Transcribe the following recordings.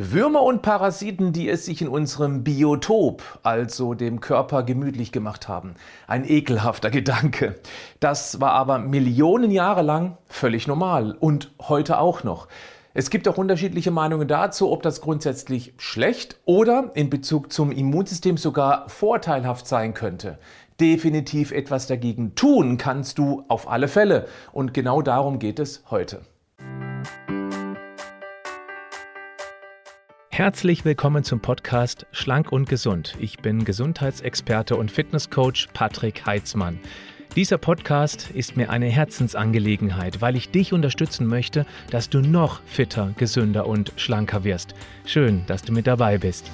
Würmer und Parasiten, die es sich in unserem Biotop, also dem Körper, gemütlich gemacht haben. Ein ekelhafter Gedanke. Das war aber Millionen Jahre lang völlig normal und heute auch noch. Es gibt auch unterschiedliche Meinungen dazu, ob das grundsätzlich schlecht oder in Bezug zum Immunsystem sogar vorteilhaft sein könnte. Definitiv etwas dagegen tun kannst du auf alle Fälle. Und genau darum geht es heute. Herzlich willkommen zum Podcast Schlank und Gesund. Ich bin Gesundheitsexperte und Fitnesscoach Patrick Heitzmann. Dieser Podcast ist mir eine Herzensangelegenheit, weil ich dich unterstützen möchte, dass du noch fitter, gesünder und schlanker wirst. Schön, dass du mit dabei bist.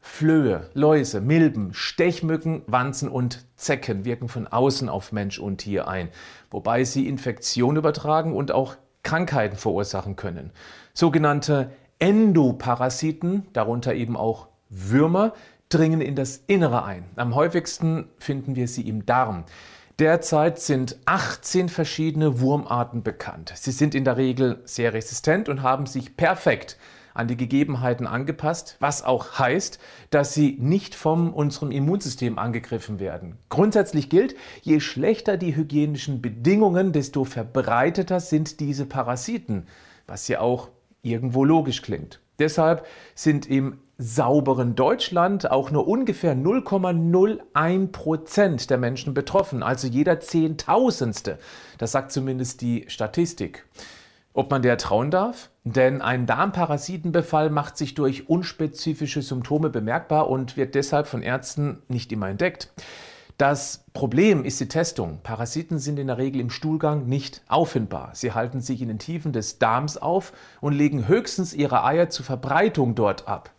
Flöhe, Läuse, Milben, Stechmücken, Wanzen und Zecken wirken von außen auf Mensch und Tier ein, wobei sie Infektionen übertragen und auch Krankheiten verursachen können. Sogenannte Endoparasiten, darunter eben auch Würmer, dringen in das Innere ein. Am häufigsten finden wir sie im Darm. Derzeit sind 18 verschiedene Wurmarten bekannt. Sie sind in der Regel sehr resistent und haben sich perfekt an die Gegebenheiten angepasst, was auch heißt, dass sie nicht von unserem Immunsystem angegriffen werden. Grundsätzlich gilt, je schlechter die hygienischen Bedingungen, desto verbreiteter sind diese Parasiten, was ja auch irgendwo logisch klingt. Deshalb sind im sauberen Deutschland auch nur ungefähr 0,01 Prozent der Menschen betroffen, also jeder Zehntausendste. Das sagt zumindest die Statistik. Ob man der trauen darf? Denn ein Darmparasitenbefall macht sich durch unspezifische Symptome bemerkbar und wird deshalb von Ärzten nicht immer entdeckt. Das Problem ist die Testung. Parasiten sind in der Regel im Stuhlgang nicht auffindbar. Sie halten sich in den Tiefen des Darms auf und legen höchstens ihre Eier zur Verbreitung dort ab.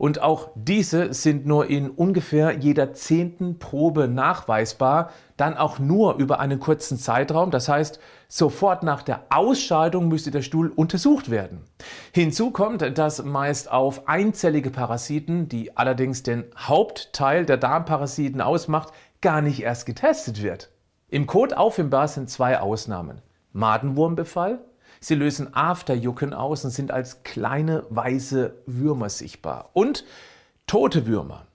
Und auch diese sind nur in ungefähr jeder zehnten Probe nachweisbar, dann auch nur über einen kurzen Zeitraum. Das heißt, sofort nach der Ausscheidung müsste der Stuhl untersucht werden. Hinzu kommt, dass meist auf einzellige Parasiten, die allerdings den Hauptteil der Darmparasiten ausmacht, gar nicht erst getestet wird. Im Kot auffindbar sind zwei Ausnahmen. Madenwurmbefall Sie lösen Afterjucken aus und sind als kleine weiße Würmer sichtbar. Und tote Würmer.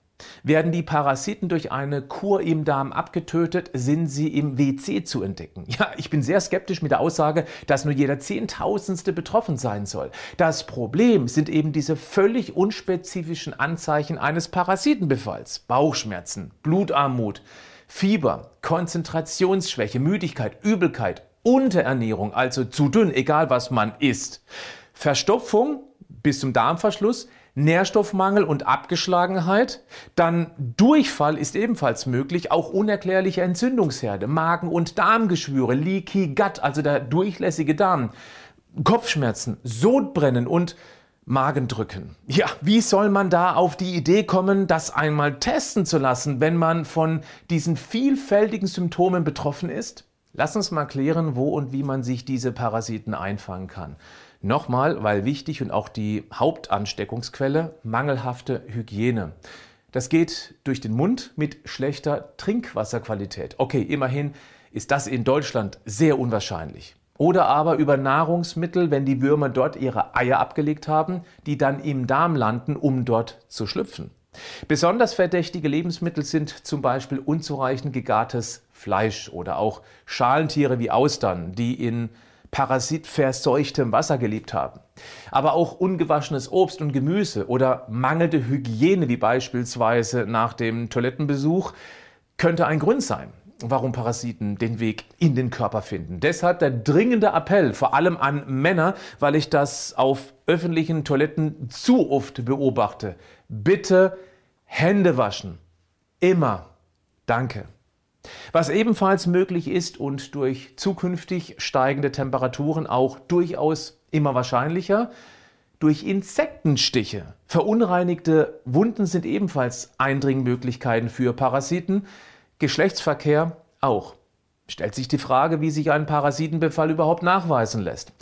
Werden die Parasiten durch eine Kur im Darm abgetötet, sind sie im WC zu entdecken. Ja, ich bin sehr skeptisch mit der Aussage, dass nur jeder Zehntausendste betroffen sein soll. Das Problem sind eben diese völlig unspezifischen Anzeichen eines Parasitenbefalls. Bauchschmerzen, Blutarmut, Fieber, Konzentrationsschwäche, Müdigkeit, Übelkeit, Unterernährung, also zu dünn, egal was man isst. Verstopfung bis zum Darmverschluss, Nährstoffmangel und Abgeschlagenheit. Dann Durchfall ist ebenfalls möglich, auch unerklärliche Entzündungsherde, Magen- und Darmgeschwüre, Leaky Gut, also der durchlässige Darm, Kopfschmerzen, Sodbrennen und Magendrücken. Ja, wie soll man da auf die Idee kommen, das einmal testen zu lassen, wenn man von diesen vielfältigen Symptomen betroffen ist? Lass uns mal klären, wo und wie man sich diese Parasiten einfangen kann. Nochmal, weil wichtig und auch die Hauptansteckungsquelle, mangelhafte Hygiene. Das geht durch den Mund mit schlechter Trinkwasserqualität. Okay, immerhin ist das in Deutschland sehr unwahrscheinlich. Oder aber über Nahrungsmittel, wenn die Würmer dort ihre Eier abgelegt haben, die dann im Darm landen, um dort zu schlüpfen. Besonders verdächtige Lebensmittel sind zum Beispiel unzureichend gegartes Fleisch oder auch Schalentiere wie Austern, die in parasitverseuchtem Wasser gelebt haben. Aber auch ungewaschenes Obst und Gemüse oder mangelnde Hygiene wie beispielsweise nach dem Toilettenbesuch könnte ein Grund sein, warum Parasiten den Weg in den Körper finden. Deshalb der dringende Appell, vor allem an Männer, weil ich das auf öffentlichen Toiletten zu oft beobachte. Bitte Hände waschen. Immer. Danke. Was ebenfalls möglich ist und durch zukünftig steigende Temperaturen auch durchaus immer wahrscheinlicher, durch Insektenstiche. Verunreinigte Wunden sind ebenfalls Eindringmöglichkeiten für Parasiten, Geschlechtsverkehr auch. Stellt sich die Frage, wie sich ein Parasitenbefall überhaupt nachweisen lässt.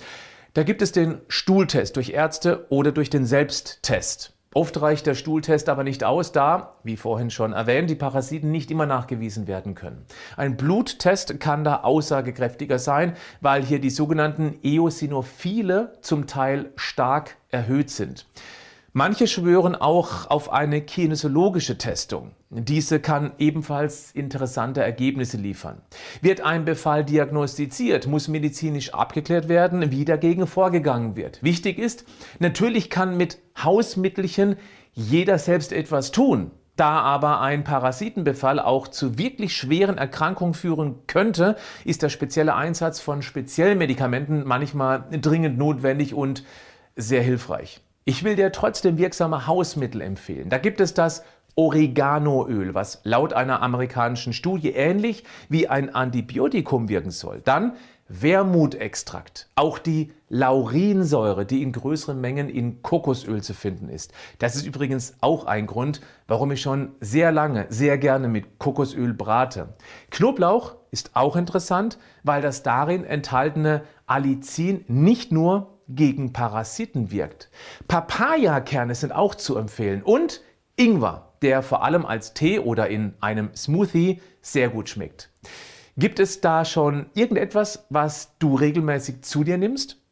Da gibt es den Stuhltest durch Ärzte oder durch den Selbsttest. Oft reicht der Stuhltest aber nicht aus, da, wie vorhin schon erwähnt, die Parasiten nicht immer nachgewiesen werden können. Ein Bluttest kann da aussagekräftiger sein, weil hier die sogenannten Eosinophile zum Teil stark erhöht sind. Manche schwören auch auf eine kinesiologische Testung. Diese kann ebenfalls interessante Ergebnisse liefern. Wird ein Befall diagnostiziert, muss medizinisch abgeklärt werden, wie dagegen vorgegangen wird. Wichtig ist, natürlich kann mit Hausmittelchen jeder selbst etwas tun. Da aber ein Parasitenbefall auch zu wirklich schweren Erkrankungen führen könnte, ist der spezielle Einsatz von speziellen Medikamenten manchmal dringend notwendig und sehr hilfreich. Ich will dir trotzdem wirksame Hausmittel empfehlen. Da gibt es das Oreganoöl, was laut einer amerikanischen Studie ähnlich wie ein Antibiotikum wirken soll. Dann Wermutextrakt, auch die Laurinsäure, die in größeren Mengen in Kokosöl zu finden ist. Das ist übrigens auch ein Grund, warum ich schon sehr lange, sehr gerne mit Kokosöl brate. Knoblauch ist auch interessant, weil das darin enthaltene Allicin nicht nur gegen Parasiten wirkt. Papayakerne sind auch zu empfehlen und Ingwer, der vor allem als Tee oder in einem Smoothie sehr gut schmeckt. Gibt es da schon irgendetwas, was du regelmäßig zu dir nimmst?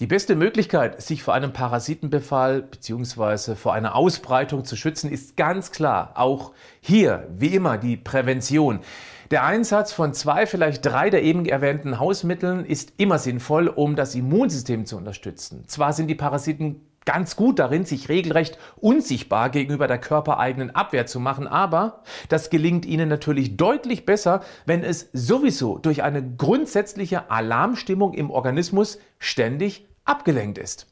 Die beste Möglichkeit, sich vor einem Parasitenbefall bzw. vor einer Ausbreitung zu schützen, ist ganz klar auch hier, wie immer, die Prävention. Der Einsatz von zwei, vielleicht drei der eben erwähnten Hausmitteln ist immer sinnvoll, um das Immunsystem zu unterstützen. Zwar sind die Parasiten ganz gut darin, sich regelrecht unsichtbar gegenüber der körpereigenen Abwehr zu machen, aber das gelingt ihnen natürlich deutlich besser, wenn es sowieso durch eine grundsätzliche Alarmstimmung im Organismus ständig abgelenkt ist.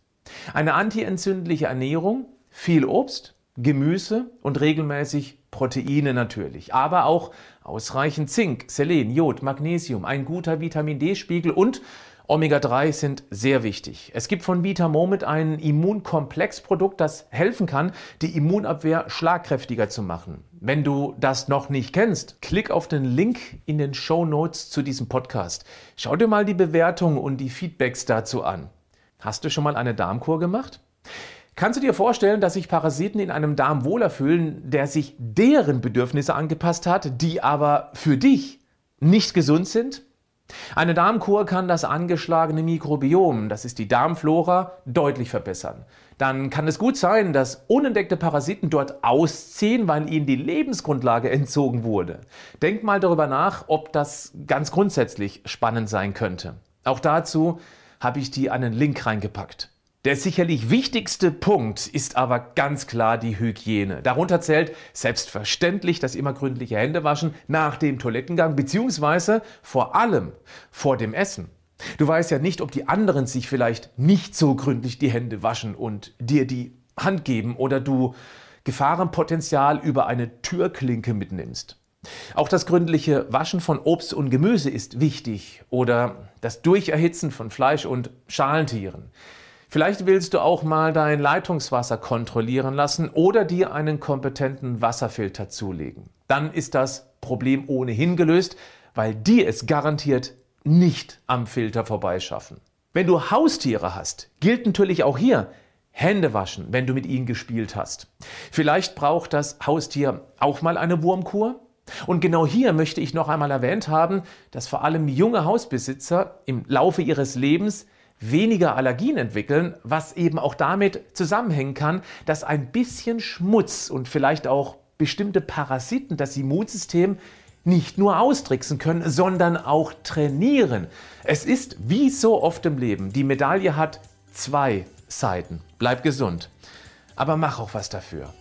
Eine antientzündliche Ernährung, viel Obst, Gemüse und regelmäßig Proteine natürlich, aber auch ausreichend Zink, Selen, Jod, Magnesium, ein guter Vitamin D-Spiegel und Omega-3 sind sehr wichtig. Es gibt von Vitamomit ein Immunkomplexprodukt, das helfen kann, die Immunabwehr schlagkräftiger zu machen. Wenn du das noch nicht kennst, klick auf den Link in den Show Notes zu diesem Podcast. Schau dir mal die Bewertungen und die Feedbacks dazu an. Hast du schon mal eine Darmkur gemacht? Kannst du dir vorstellen, dass sich Parasiten in einem Darm wohler fühlen, der sich deren Bedürfnisse angepasst hat, die aber für dich nicht gesund sind? Eine Darmkur kann das angeschlagene Mikrobiom, das ist die Darmflora, deutlich verbessern. Dann kann es gut sein, dass unentdeckte Parasiten dort ausziehen, weil ihnen die Lebensgrundlage entzogen wurde. Denk mal darüber nach, ob das ganz grundsätzlich spannend sein könnte. Auch dazu habe ich dir einen Link reingepackt. Der sicherlich wichtigste Punkt ist aber ganz klar die Hygiene. Darunter zählt selbstverständlich das immer gründliche Händewaschen nach dem Toilettengang bzw. vor allem vor dem Essen. Du weißt ja nicht, ob die anderen sich vielleicht nicht so gründlich die Hände waschen und dir die Hand geben oder du Gefahrenpotenzial über eine Türklinke mitnimmst. Auch das gründliche Waschen von Obst und Gemüse ist wichtig oder das Durcherhitzen von Fleisch und Schalentieren. Vielleicht willst du auch mal dein Leitungswasser kontrollieren lassen oder dir einen kompetenten Wasserfilter zulegen. Dann ist das Problem ohnehin gelöst, weil die es garantiert nicht am Filter vorbeischaffen. Wenn du Haustiere hast, gilt natürlich auch hier Hände waschen, wenn du mit ihnen gespielt hast. Vielleicht braucht das Haustier auch mal eine Wurmkur. Und genau hier möchte ich noch einmal erwähnt haben, dass vor allem junge Hausbesitzer im Laufe ihres Lebens weniger Allergien entwickeln, was eben auch damit zusammenhängen kann, dass ein bisschen Schmutz und vielleicht auch bestimmte Parasiten das Immunsystem nicht nur austricksen können, sondern auch trainieren. Es ist wie so oft im Leben, die Medaille hat zwei Seiten. Bleib gesund. Aber mach auch was dafür.